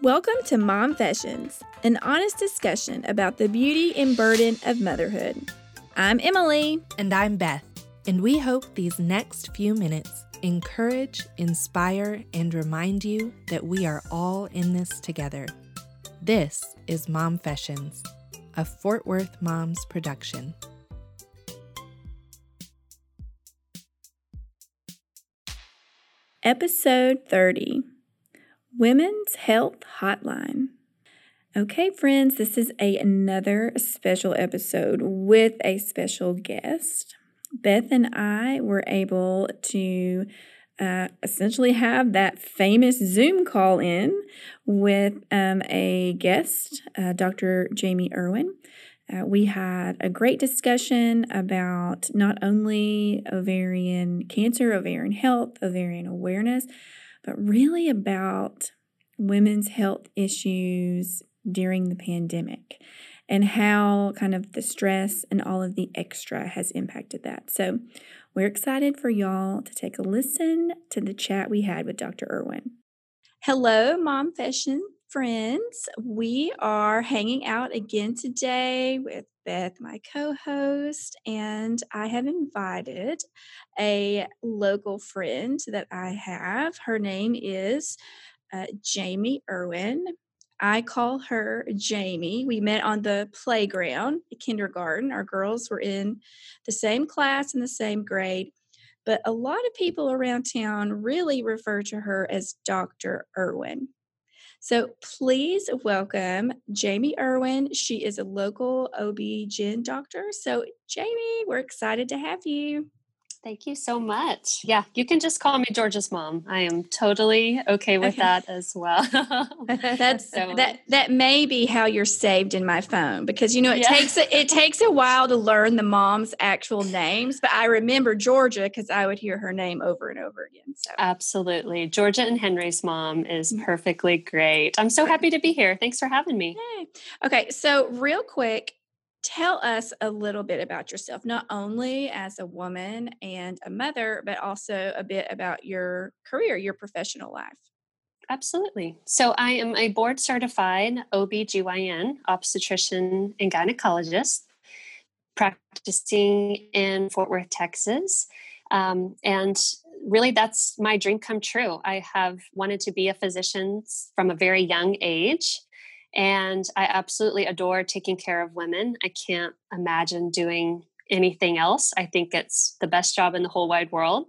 Welcome to Mom Confessions, an honest discussion about the beauty and burden of motherhood. I'm Emily. And I'm Beth. And we hope these next few minutes encourage, inspire, and remind you that we are all in this together. This is Mom Confessions, a Fort Worth Moms production. Episode 30 Women's Health Hotline. Okay, friends, this is a, another special episode with a special guest. Beth and I were able to uh, essentially have that famous Zoom call in with um, a guest, uh, Dr. Jamie Irwin. Uh, we had a great discussion about not only ovarian cancer, ovarian health, ovarian awareness, but really about women's health issues during the pandemic and how kind of the stress and all of the extra has impacted that. So, we're excited for y'all to take a listen to the chat we had with Dr. Irwin. Hello, Mom Confession friends. We are hanging out again today with Beth, my co host, and I have invited a local friend that I have. Her name is uh, Jamie Irwin. I call her Jamie. We met on the playground at kindergarten. Our girls were in the same class in the same grade, but a lot of people around town really refer to her as Dr. Irwin. So please welcome Jamie Irwin. She is a local OB-GYN doctor. So, Jamie, we're excited to have you. Thank you so much. Yeah, you can just call me Georgia's mom. I am totally okay with okay. that as well. That's so that that may be how you're saved in my phone because you know it yeah. takes a, it takes a while to learn the mom's actual names, but I remember Georgia because I would hear her name over and over again. So absolutely, Georgia and Henry's mom is mm. perfectly great. I'm so happy to be here. Thanks for having me. Okay, so real quick, tell us a little bit about yourself, not only as a woman and a mother, but also a bit about your career, your professional life. Absolutely. So, I am a board certified OB/GYN, obstetrician, and gynecologist, practicing in Fort Worth, Texas. Um, and really, that's my dream come true. I have wanted to be a physician from a very young age. And I absolutely adore taking care of women. I can't imagine doing anything else. I think it's the best job in the whole wide world.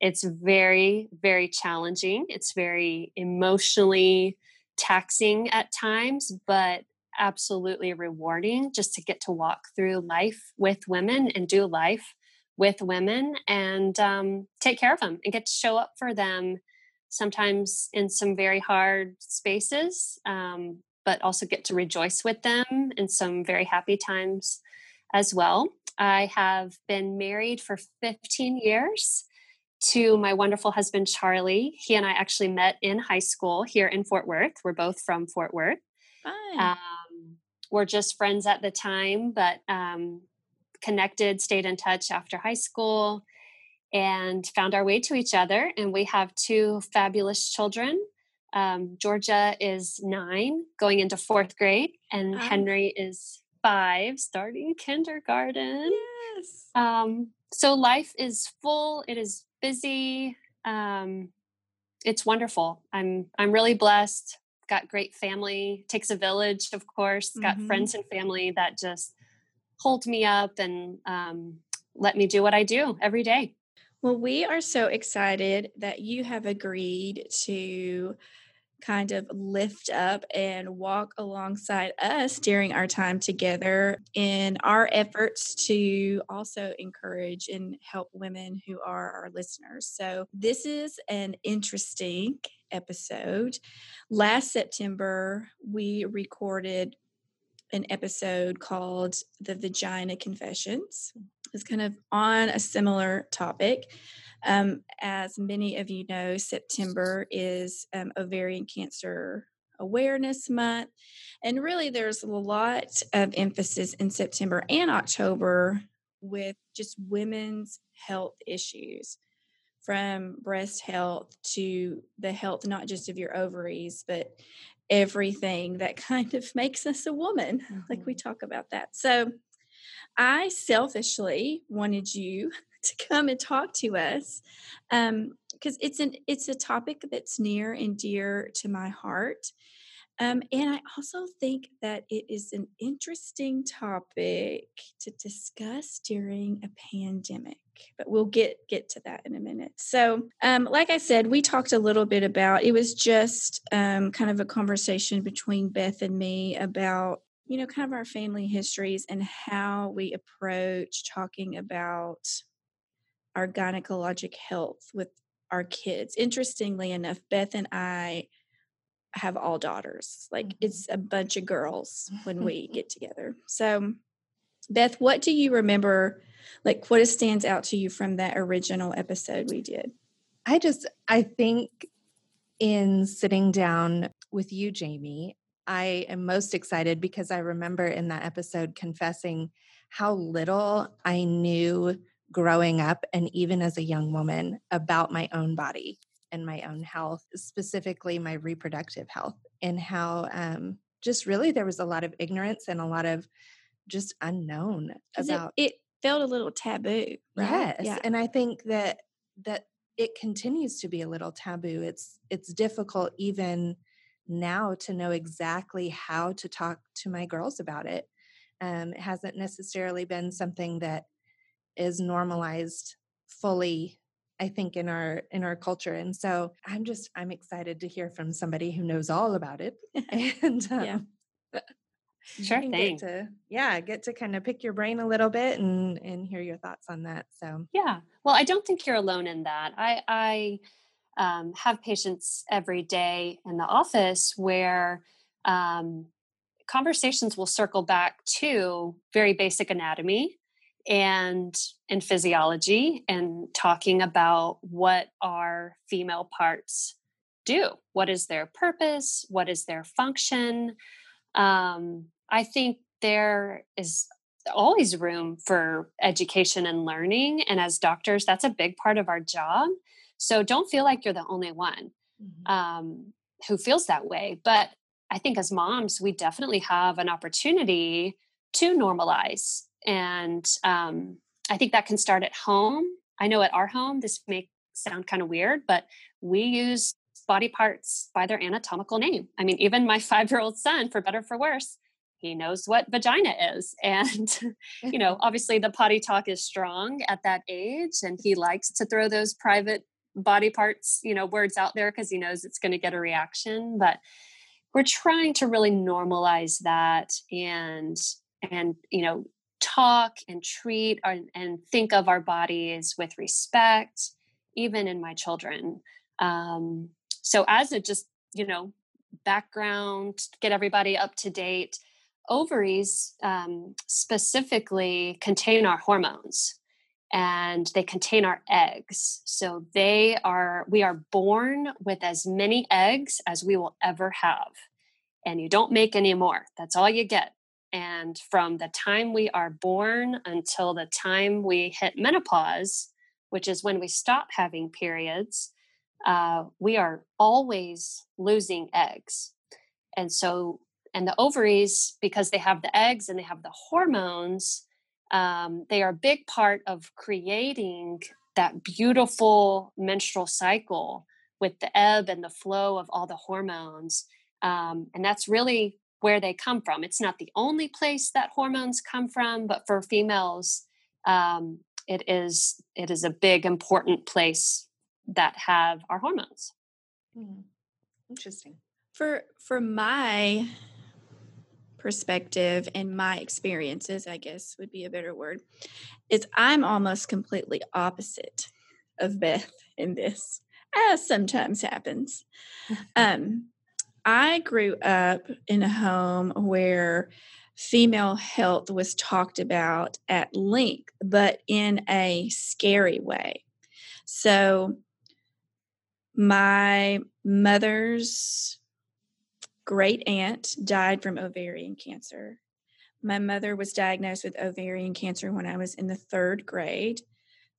It's very, very challenging. It's very emotionally taxing at times, but absolutely rewarding just to get to walk through life with women and do life with women and um, take care of them and get to show up for them sometimes in some very hard spaces um, but also get to rejoice with them in some very happy times as well. I have been married for 15 years to my wonderful husband, Charlie. He and I actually met in high school here in Fort Worth. We're both from Fort Worth. Um, we're just friends at the time, but um, connected, stayed in touch after high school, and found our way to each other. And we have two fabulous children um, Georgia is nine, going into fourth grade, and Henry is five, starting kindergarten. Yes. Um, so life is full. It is busy. Um, it's wonderful. I'm I'm really blessed. Got great family. Takes a village, of course. Got mm-hmm. friends and family that just hold me up and um, let me do what I do every day. Well, we are so excited that you have agreed to kind of lift up and walk alongside us during our time together in our efforts to also encourage and help women who are our listeners. So, this is an interesting episode. Last September, we recorded an episode called The Vagina Confessions. It's kind of on a similar topic. Um, as many of you know, September is um, Ovarian Cancer Awareness Month. And really, there's a lot of emphasis in September and October with just women's health issues. from breast health to the health not just of your ovaries, but everything that kind of makes us a woman. Mm-hmm. Like we mm-hmm. talk about that. So I selfishly wanted you to come and talk to us because um, it's an it's a topic that's near and dear to my heart. Um, and I also think that it is an interesting topic to discuss during a pandemic, but we'll get get to that in a minute. So, um, like I said, we talked a little bit about it was just um, kind of a conversation between Beth and me about you know kind of our family histories and how we approach talking about our gynecologic health with our kids. Interestingly enough, Beth and I have all daughters. Like mm-hmm. it's a bunch of girls when we get together. So, Beth, what do you remember? Like, what stands out to you from that original episode we did? I just, I think in sitting down with you, Jamie, I am most excited because I remember in that episode confessing how little I knew growing up and even as a young woman about my own body and my own health, specifically my reproductive health, and how um, just really there was a lot of ignorance and a lot of just unknown about it, it. felt a little taboo, right? Yes, yeah. and I think that that it continues to be a little taboo. It's it's difficult even now to know exactly how to talk to my girls about it. Um, it hasn't necessarily been something that is normalized fully I think in our in our culture. And so I'm just I'm excited to hear from somebody who knows all about it. and um, yeah. Sure thing. to, yeah, get to kind of pick your brain a little bit and and hear your thoughts on that. So yeah, well, I don't think you're alone in that. I I um, have patients every day in the office where um, conversations will circle back to very basic anatomy and in physiology and talking about what our female parts do. What is their purpose? What is their function? Um, i think there is always room for education and learning and as doctors that's a big part of our job. So don't feel like you're the only one mm-hmm. um, who feels that way. But i think as moms we definitely have an opportunity to normalize and um, I think that can start at home. I know at our home, this may sound kind of weird, but we use body parts by their anatomical name. I mean, even my five year old son, for better for worse, he knows what vagina is. And, you know, obviously the potty talk is strong at that age, and he likes to throw those private body parts, you know, words out there because he knows it's going to get a reaction. But we're trying to really normalize that and and you know talk and treat our, and think of our bodies with respect, even in my children. Um, so, as a just, you know, background, get everybody up to date, ovaries um, specifically contain our hormones and they contain our eggs. So, they are, we are born with as many eggs as we will ever have. And you don't make any more. That's all you get. And from the time we are born until the time we hit menopause, which is when we stop having periods, uh, we are always losing eggs. And so, and the ovaries, because they have the eggs and they have the hormones, um, they are a big part of creating that beautiful menstrual cycle with the ebb and the flow of all the hormones. Um, and that's really where they come from. It's not the only place that hormones come from, but for females, um, it is it is a big important place that have our hormones. Hmm. Interesting. For for my perspective and my experiences, I guess would be a better word, is I'm almost completely opposite of Beth in this, as sometimes happens. um, I grew up in a home where female health was talked about at length, but in a scary way. So, my mother's great aunt died from ovarian cancer. My mother was diagnosed with ovarian cancer when I was in the third grade.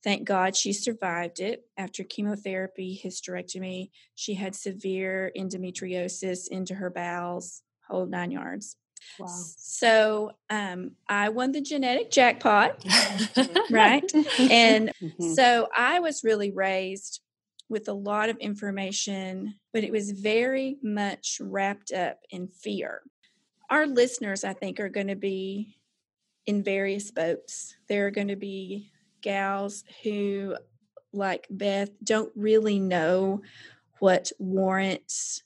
Thank God she survived it. After chemotherapy, hysterectomy, she had severe endometriosis into her bowels, whole nine yards. Wow. So um, I won the genetic jackpot, right? And mm-hmm. so I was really raised with a lot of information, but it was very much wrapped up in fear. Our listeners, I think, are going to be in various boats. There are going to be gals who, like Beth, don't really know what warrants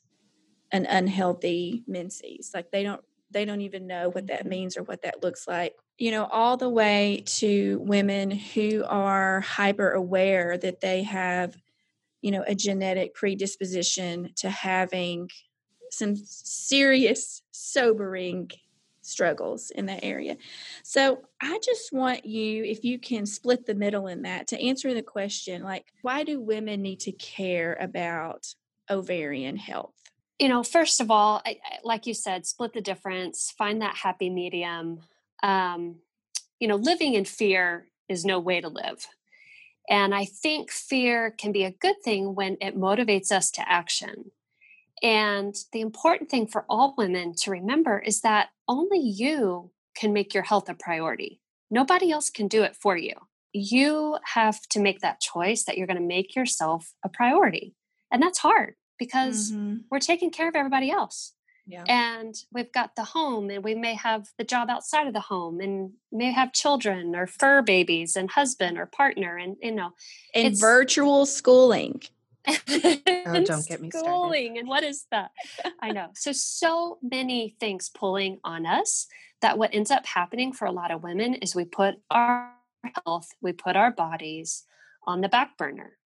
an unhealthy menses. Like they don't they don't even know what that mm-hmm. means or what that looks like. You know, all the way to women who are hyper aware that they have, you know, a genetic predisposition to having some serious, sobering struggles in that area. So I just want you, if you can split the middle in that, to answer the question like, why do women need to care about ovarian health? You know, first of all, I, like you said, split the difference, find that happy medium. Um, you know, living in fear is no way to live. And I think fear can be a good thing when it motivates us to action. And the important thing for all women to remember is that only you can make your health a priority. Nobody else can do it for you. You have to make that choice that you're going to make yourself a priority. And that's hard because mm-hmm. we're taking care of everybody else. Yeah. And we've got the home, and we may have the job outside of the home, and may have children or fur babies, and husband or partner, and you know, and virtual schooling oh, don't get me schooling started. and what is that? I know. So so many things pulling on us that what ends up happening for a lot of women is we put our health, we put our bodies on the back burner.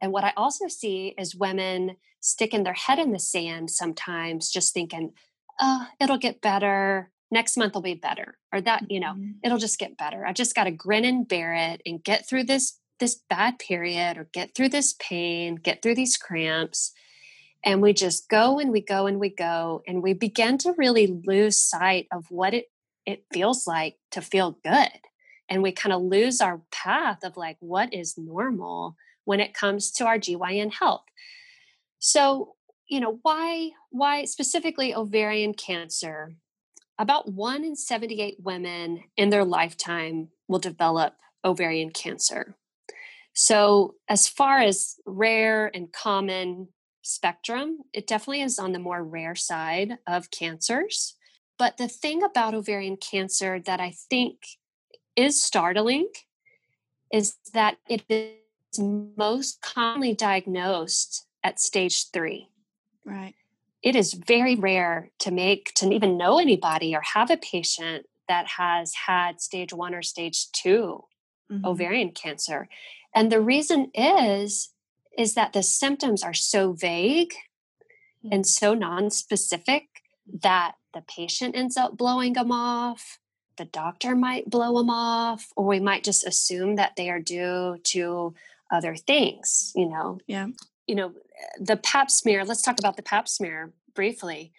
And what I also see is women sticking their head in the sand sometimes, just thinking, oh, it'll get better. Next month will be better. Or that, you know, mm-hmm. it'll just get better. I just got to grin and bear it and get through this this bad period or get through this pain, get through these cramps. And we just go and we go and we go. And we begin to really lose sight of what it, it feels like to feel good. And we kind of lose our path of like what is normal when it comes to our GYN health. So, you know, why why specifically ovarian cancer? About 1 in 78 women in their lifetime will develop ovarian cancer. So, as far as rare and common spectrum, it definitely is on the more rare side of cancers. But the thing about ovarian cancer that I think is startling is that it is most commonly diagnosed at stage three. Right. It is very rare to make, to even know anybody or have a patient that has had stage one or stage 2 mm-hmm. ovarian cancer. And the reason is is that the symptoms are so vague and mm. so non-specific that the patient ends up blowing them off the doctor might blow them off or we might just assume that they are due to other things you know? Yeah. You know the pap smear let's talk about the pap smear briefly.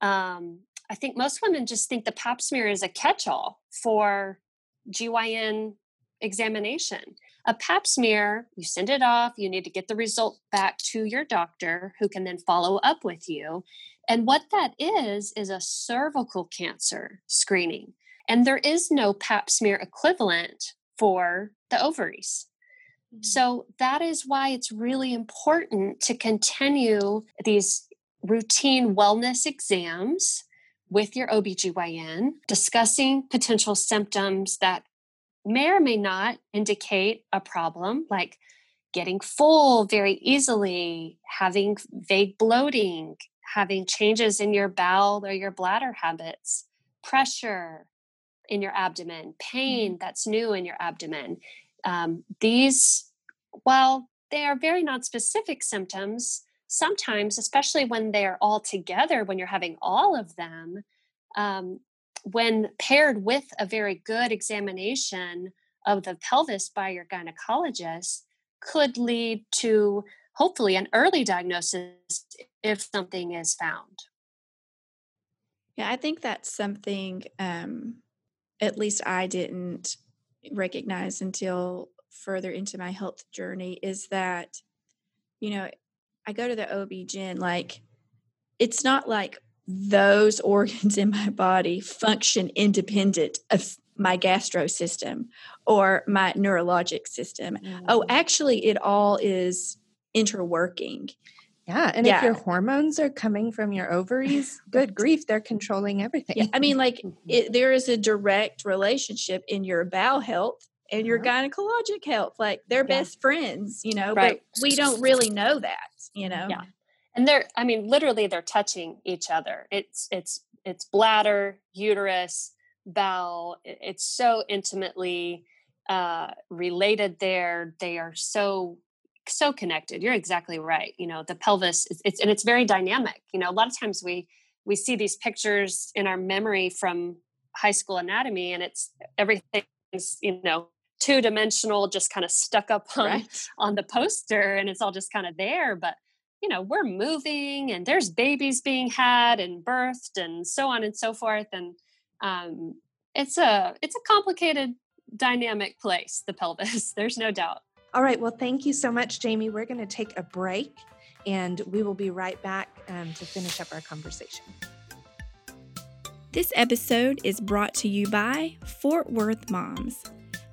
Um, i think most women just think the pap smear is a catch-all for gyn examination a pap smear, you send it off, you need to get the result back to your doctor who can then follow up with you. And what that is, is a cervical cancer screening. And there is no pap smear equivalent for the ovaries. Mm-hmm. So that is why it's really important to continue these routine wellness exams with your OBGYN, discussing potential symptoms that may or may not indicate a problem like getting full very easily, having vague bloating, having changes in your bowel or your bladder habits, pressure in your abdomen, mm-hmm. pain that's new in your abdomen. Um, these, while they are very non-specific symptoms, sometimes, especially when they're all together, when you're having all of them, um, when paired with a very good examination of the pelvis by your gynecologist, could lead to hopefully an early diagnosis if something is found. Yeah, I think that's something um, at least I didn't recognize until further into my health journey is that, you know, I go to the OB-GYN, like, it's not like those organs in my body function independent of my gastro system or my neurologic system. Oh, mm. Oh, actually, it all is interworking. Yeah. And yeah. if your hormones are coming from your ovaries, good grief, they're controlling everything. Yeah. I mean, like, it, there is a direct relationship in your bowel health and your uh-huh. gynecologic health. Like, they're yeah. best friends, you know, right. but we don't really know that, you know? Yeah. And they're, I mean, literally, they're touching each other. It's, it's, it's bladder, uterus, bowel. It's so intimately uh, related there. They are so so connected. You're exactly right. You know, the pelvis is, it's and it's very dynamic. You know, a lot of times we we see these pictures in our memory from high school anatomy and it's everything's, you know, two dimensional, just kind of stuck up on, right. on the poster and it's all just kind of there. But you know, we're moving and there's babies being had and birthed and so on and so forth. And um, it's a it's a complicated dynamic place, the pelvis. There's no doubt. All right. Well, thank you so much, Jamie. We're going to take a break and we will be right back um, to finish up our conversation. This episode is brought to you by Fort Worth Moms,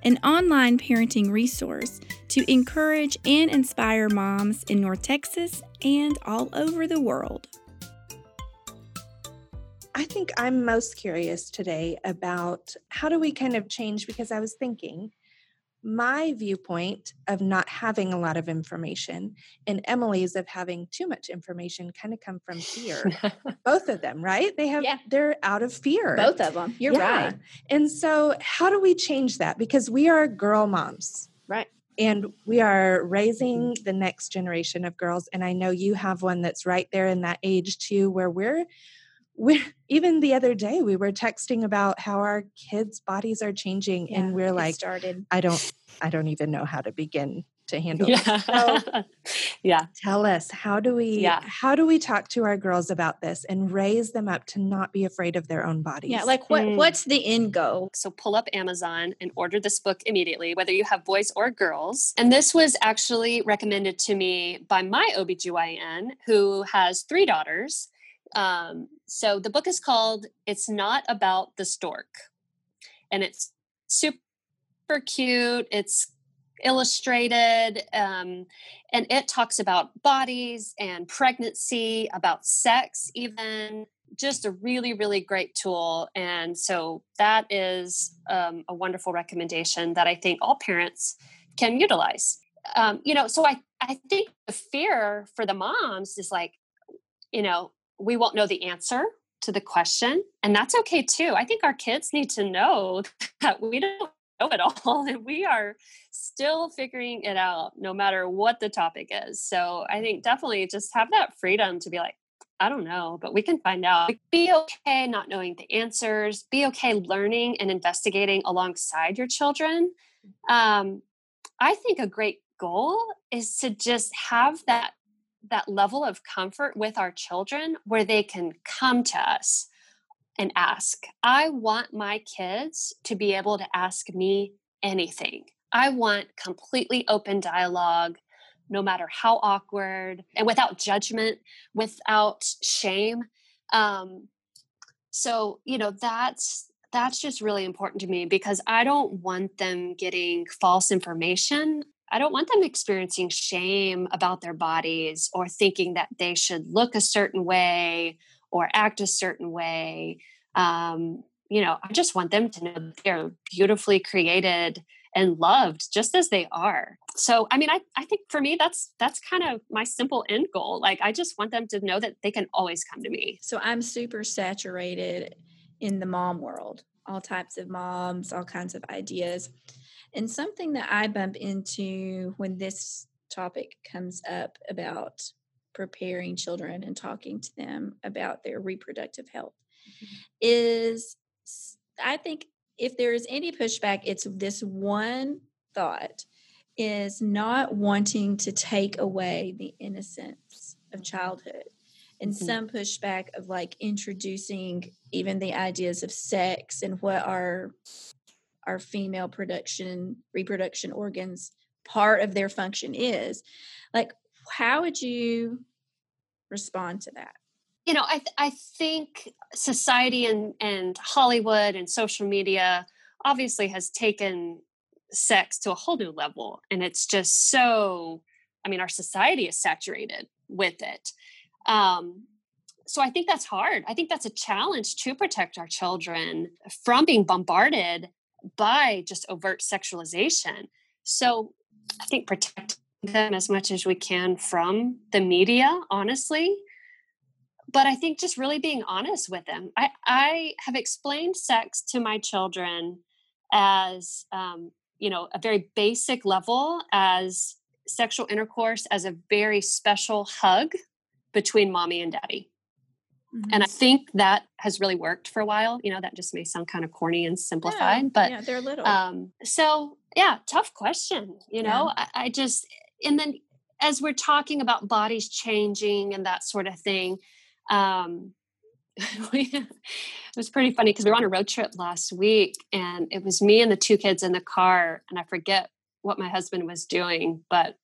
an online parenting resource to encourage and inspire moms in North Texas and all over the world. I think I'm most curious today about how do we kind of change because I was thinking my viewpoint of not having a lot of information and Emily's of having too much information kind of come from fear. Both of them, right? They have yeah. they're out of fear. Both of them. You're yeah. right. And so how do we change that? Because we are girl moms. Right. And we are raising mm-hmm. the next generation of girls and I know you have one that's right there in that age too where we're we even the other day we were texting about how our kids bodies are changing yeah, and we're like started i don't i don't even know how to begin to handle yeah. So, yeah tell us how do we yeah. how do we talk to our girls about this and raise them up to not be afraid of their own bodies yeah like what mm. what's the end goal so pull up amazon and order this book immediately whether you have boys or girls and this was actually recommended to me by my obgyn who has three daughters um, so the book is called It's Not About the Stork. And it's super cute. It's illustrated um, and it talks about bodies and pregnancy, about sex, even. Just a really, really great tool. And so that is um, a wonderful recommendation that I think all parents can utilize. Um, you know, so I, I think the fear for the moms is like, you know, we won't know the answer to the question and that's okay too. I think our kids need to know that we don't know it all and we are still figuring it out no matter what the topic is. So i think definitely just have that freedom to be like i don't know but we can find out. Be okay not knowing the answers be okay learning and investigating alongside your children. Um, i think a great goal is to just have that that level of comfort with our children where they can come to us and ask. I want my kids to be able to ask me anything. I want completely open dialogue, no matter how awkward and without judgment, without shame. Um, so, you know, that's that's just really important to me because I don't want them getting false information. I don't want them experiencing shame about their bodies or thinking that they should look a certain way or act a certain way. Um, you know, I just want them to know they're beautifully created and loved just as they are. So, I mean, I, I think for me, that's that's kind of my simple end goal. Like, I just want them to know that they can always come to me. So, I'm super saturated in the mom world, all types of moms, all kinds of ideas. And something that I bump into when this topic comes up about preparing children and talking to them about their reproductive health mm-hmm. is I think if there is any pushback, it's this one thought is not wanting to take away the innocence of childhood and mm-hmm. some pushback of like introducing even the ideas of sex and what our our female production reproduction organs part of their function is like how would you respond to that? You know i th- i think society and and hollywood and social media obviously has taken sex to a whole new level and it's just so i mean our society is saturated with it. Um so i think that's hard. I think that's a challenge to protect our children from being bombarded by just overt sexualization. So i think protecting them as much as we can from the media honestly. But i think just really being honest with them. I i have explained sex to my children as um, you know a very basic level as sexual intercourse as a very special hug between mommy and daddy mm-hmm. and i think that has really worked for a while you know that just may sound kind of corny and simplified yeah, but yeah they're little um so yeah tough question you know yeah. I, I just and then as we're talking about bodies changing and that sort of thing um it was pretty funny because we were on a road trip last week and it was me and the two kids in the car and i forget what my husband was doing but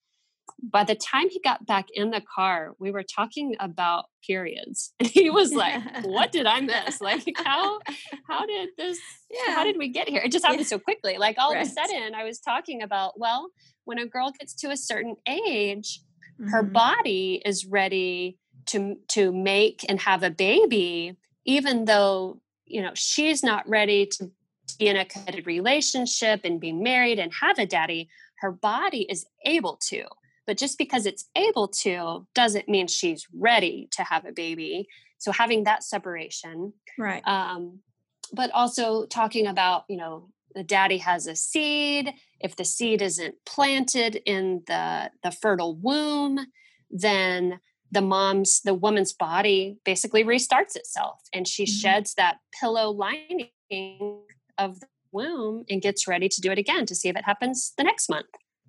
by the time he got back in the car we were talking about periods and he was like what did i miss like how how did this yeah. how did we get here it just happened yeah. so quickly like all right. of a sudden i was talking about well when a girl gets to a certain age mm-hmm. her body is ready to to make and have a baby even though you know she's not ready to be in a committed relationship and be married and have a daddy her body is able to but just because it's able to doesn't mean she's ready to have a baby. So having that separation right. um but also talking about you know the daddy has a seed. If the seed isn't planted in the the fertile womb then the mom's the woman's body basically restarts itself and she mm-hmm. sheds that pillow lining of the womb and gets ready to do it again to see if it happens the next month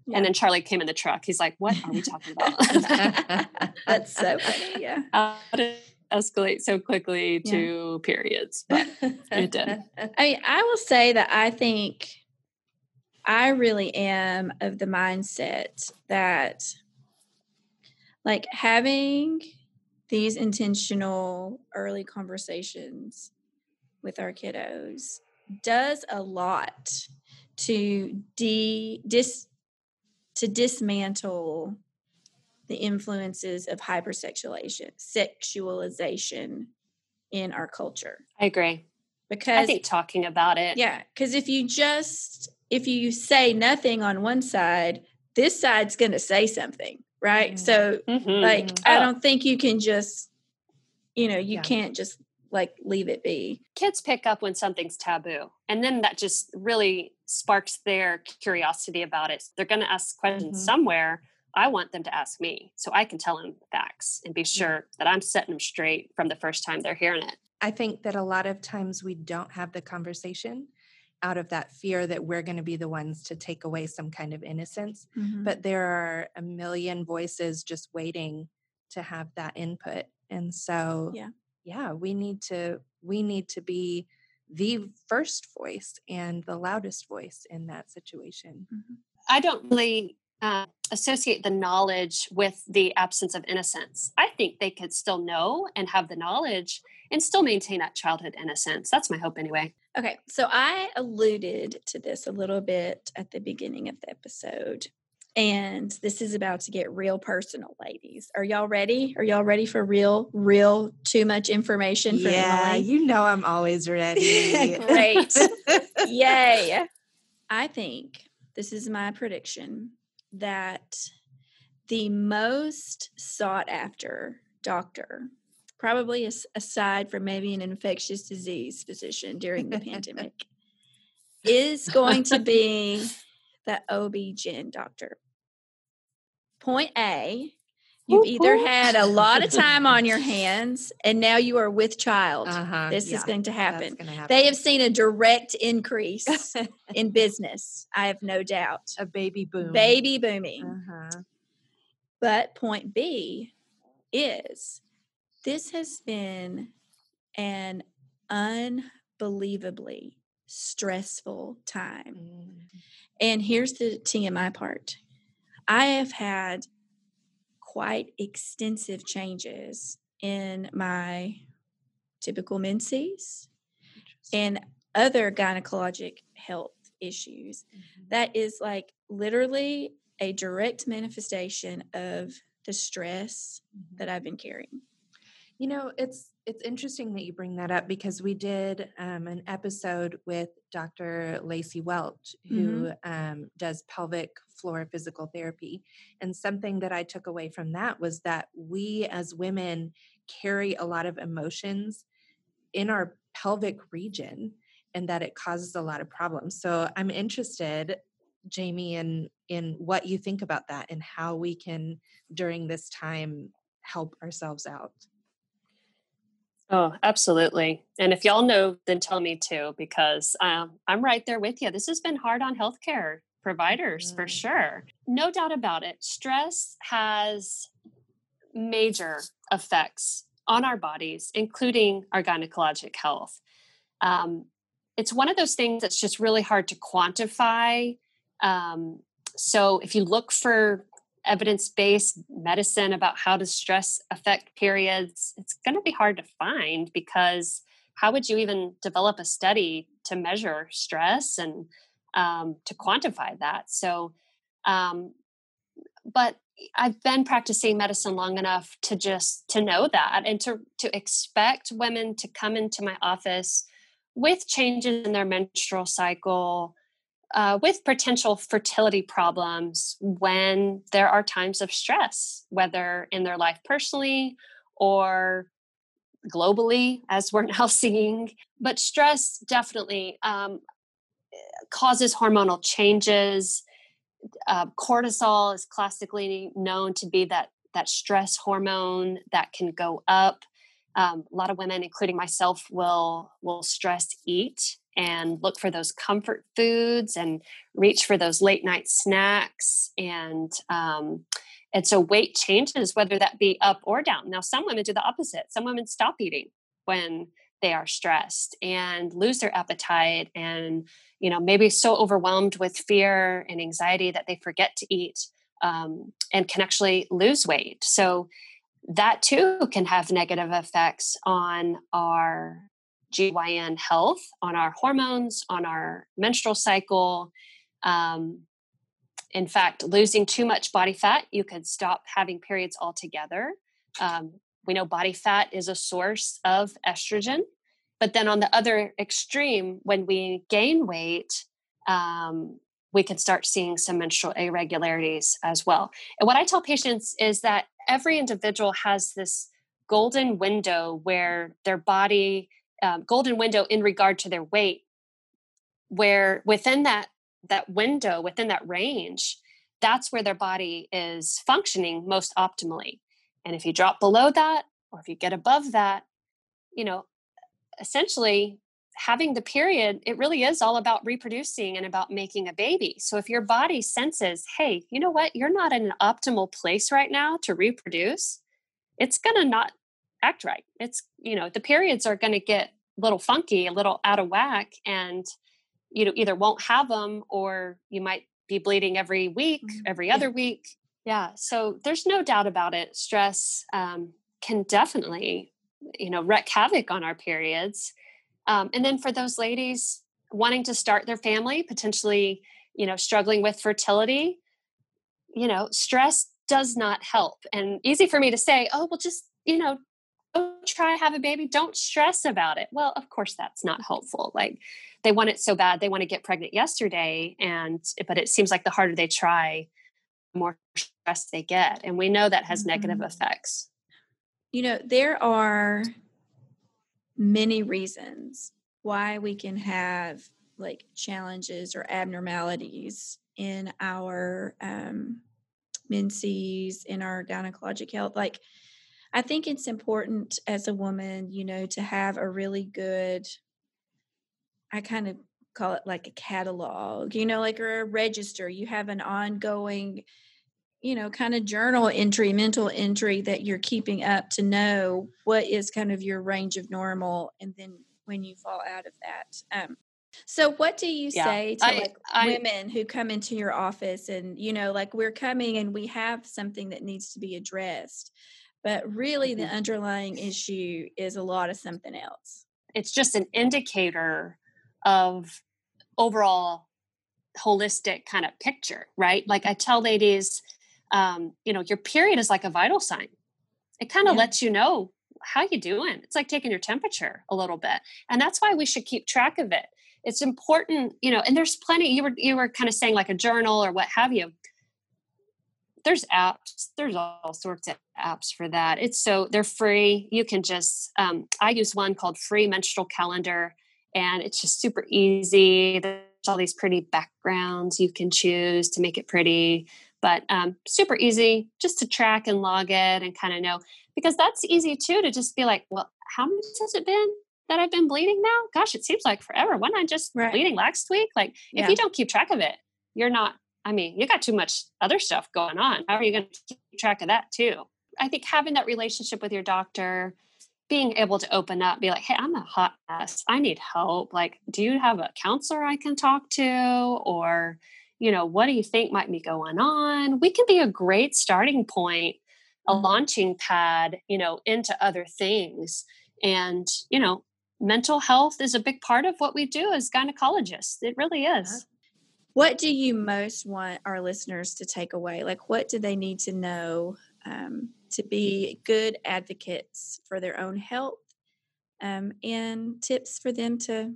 yeah. and then charlie came in the truck he's like what are we talking about that's so funny yeah uh, how did escalate so quickly yeah. to periods but it did i mean i will say that i think i really am of the mindset that like having these intentional early conversations with our kiddos does a lot to de dis to dismantle the influences of hypersexualization sexualization in our culture. I agree. Because I think talking about it. Yeah, cuz if you just if you say nothing on one side, this side's going to say something right? Mm-hmm. So mm-hmm. like oh. I don't think you can just you know, you yeah. can't just like leave it be. Kids pick up when something's taboo. And then that just really sparks their curiosity about it. They're going to ask questions mm-hmm. somewhere. I want them to ask me so I can tell them facts and be sure that I'm setting them straight from the first time they're hearing it. I think that a lot of times we don't have the conversation out of that fear that we're going to be the ones to take away some kind of innocence. Mm-hmm. But there are a million voices just waiting to have that input. And so, yeah, yeah, we need to we need to be the first voice and the loudest voice in that situation. Mm-hmm. I don't really uh, associate the knowledge with the absence of innocence. I think they could still know and have the knowledge and still maintain that childhood innocence. That's my hope, anyway. Okay, so I alluded to this a little bit at the beginning of the episode. And this is about to get real personal, ladies. Are y'all ready? Are y'all ready for real, real, too much information? For yeah, Emily? you know I'm always ready. Great. Yay. I think this is my prediction that the most sought after doctor probably aside from maybe an infectious disease physician during the pandemic, is going to be the OB-GYN doctor. Point A, you've either had a lot of time on your hands and now you are with child. Uh-huh, this yeah, is going to happen. happen. They have seen a direct increase in business, I have no doubt. A baby boom. Baby booming. Uh-huh. But point B is this has been an unbelievably stressful time. Mm. And here's the TMI part I have had quite extensive changes in my typical menses and other gynecologic health issues. Mm-hmm. That is like literally a direct manifestation of the stress mm-hmm. that I've been carrying. You know, it's it's interesting that you bring that up because we did um, an episode with Dr. Lacey Welch, who mm-hmm. um, does pelvic floor physical therapy. And something that I took away from that was that we as women carry a lot of emotions in our pelvic region and that it causes a lot of problems. So I'm interested, Jamie, in in what you think about that and how we can during this time help ourselves out. Oh, absolutely. And if y'all know, then tell me too, because um, I'm right there with you. This has been hard on healthcare providers mm. for sure. No doubt about it. Stress has major effects on our bodies, including our gynecologic health. Um, it's one of those things that's just really hard to quantify. Um, so if you look for evidence-based medicine about how does stress affect periods it's going to be hard to find because how would you even develop a study to measure stress and um, to quantify that? So um, but i've been practicing medicine long enough to just to know that and to to expect women to come into my office with changes in their menstrual cycle uh, with potential fertility problems when there are times of stress, whether in their life personally or globally, as we're now seeing. But stress definitely um, causes hormonal changes. Uh, cortisol is classically known to be that that stress hormone that can go up. Um, a lot of women, including myself, will will stress eat and look for those comfort foods and reach for those late night snacks and um, and so weight changes whether that be up or down. Now some women do the opposite. Some women stop eating when they are stressed and lose their appetite and you know maybe so overwhelmed with fear and anxiety that they forget to eat um, and can actually lose weight. So that too can have negative effects on our GYN health, on our hormones, on our menstrual cycle. Um, in fact, losing too much body fat, you could stop having periods altogether. Um, we know body fat is a source of estrogen. But then on the other extreme, when we gain weight, um, we can start seeing some menstrual irregularities as well. And what I tell patients is that every individual has this golden window where their body um, golden window in regard to their weight where within that that window within that range that's where their body is functioning most optimally. And if you drop below that or if you get above that you know essentially having the period it really is all about reproducing and about making a baby. So if your body senses hey you know what? You're not in an optimal place right now to reproduce it's going to not act right. It's, you know, the periods are going to get little funky, a little out of whack, and you know, either won't have them or you might be bleeding every week, mm-hmm. every other week. Yeah. So there's no doubt about it. Stress um, can definitely, you know, wreak havoc on our periods. Um, and then for those ladies wanting to start their family, potentially, you know, struggling with fertility, you know, stress does not help. And easy for me to say, oh, well, just, you know, try have a baby. Don't stress about it. Well of course that's not helpful like they want it so bad they want to get pregnant yesterday and but it seems like the harder they try the more stress they get and we know that has mm-hmm. negative effects. You know there are many reasons why we can have like challenges or abnormalities in our um menses in our gynecologic health like I think it's important as a woman, you know, to have a really good, I kind of call it like a catalog, you know, like or a register. You have an ongoing, you know, kind of journal entry, mental entry that you're keeping up to know what is kind of your range of normal. And then when you fall out of that. Um, So, what do you Yeah. say to I- like I- women who come into your office and you know, like we're coming and we have something that needs to be addressed, but really the Mhm. underlying issue is a lot of something else. it's just an indicator of overall holistic kind of picture right like i tell ladies um, you know your period is like a vital sign it kind of Yeah. lets you know how you doing it's like taking your temperature a little bit and that's why we should keep track of it it's important you know and there's plenty you were you were kind of saying like a journal or what have you there's apps there's all sorts of apps for that. It's so they're free. You can just um, i use one called free menstrual calendar and it's just super easy. There's all these pretty backgrounds you can choose to make it pretty but um, super easy just to track and log it and kind of know because that's easy too to just be like well how many has it been that i've been bleeding now? Gosh it seems like forever. When i just Right. bleeding last week? Like Yeah. if you don't keep track of it you're not I mean, you got too much other stuff going on. How are you going to keep track of that too? I think having that relationship with your doctor, being able to open up, be like, hey, I'm a hot mess. I need help. Like, do you have a counselor I can talk to? Or, you know, what do you think might be going on? We can be a great starting point, a launching pad, you know, into other things. And, you know, mental health is a big part of what we do as gynecologists. It really is. What do you most want our listeners to take away? Like, what do they need to know um, to be good advocates for their own health um, and tips for them to,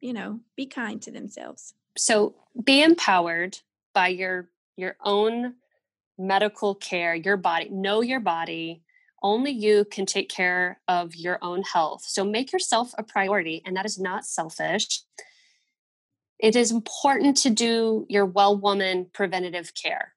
you know, be kind to themselves? so be empowered by your your own medical care your body know your body only you can take care of your own health so make yourself a priority and that is not selfish it is important to do your well woman preventative care.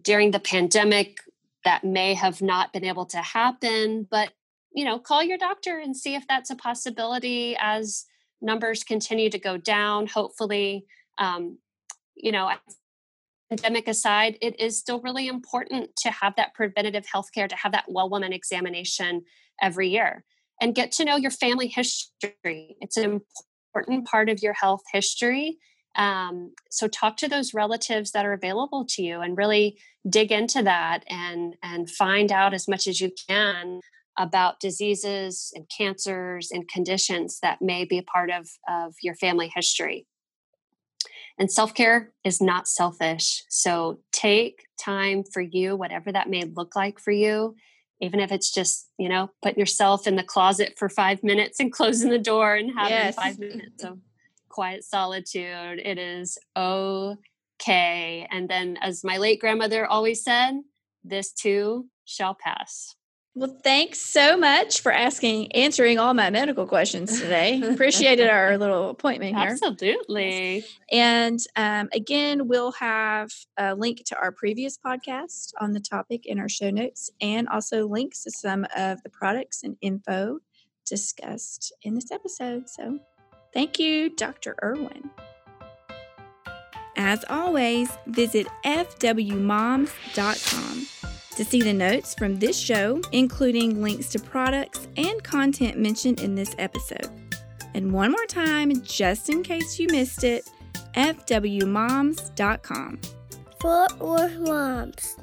During the pandemic that may have not been able to happen but you know call your doctor and see if that's a possibility as numbers continue to go down. Hopefully um, you know pandemic aside it is still really important to have that preventative health care to have that well woman examination every year and get to know your family history. It's an important part of your health history um, so talk to those relatives that are available to you and really dig into that and and find out as much as you can about diseases and cancers and conditions that may be a part of, of your family history. And self care is not selfish. So take time for you, whatever that may look like for you, even if it's just, you know, putting yourself in the closet for five minutes and closing the door and having Yes. five minutes of quiet solitude. It is okay. And then, as my late grandmother always said, this too shall pass. Well, thanks so much for asking, answering all my medical questions today. Appreciated our little appointment here. Absolutely. And um, again, we'll have a link to our previous podcast on the topic in our show notes and also links to some of the products and info discussed in this episode. So thank you, Dr. Irwin. As always, visit fwmoms.com to see the notes from this show, including links to products and content mentioned in this episode. And one more time, just in case you missed it, fwmoms.com. Fort Worth Moms.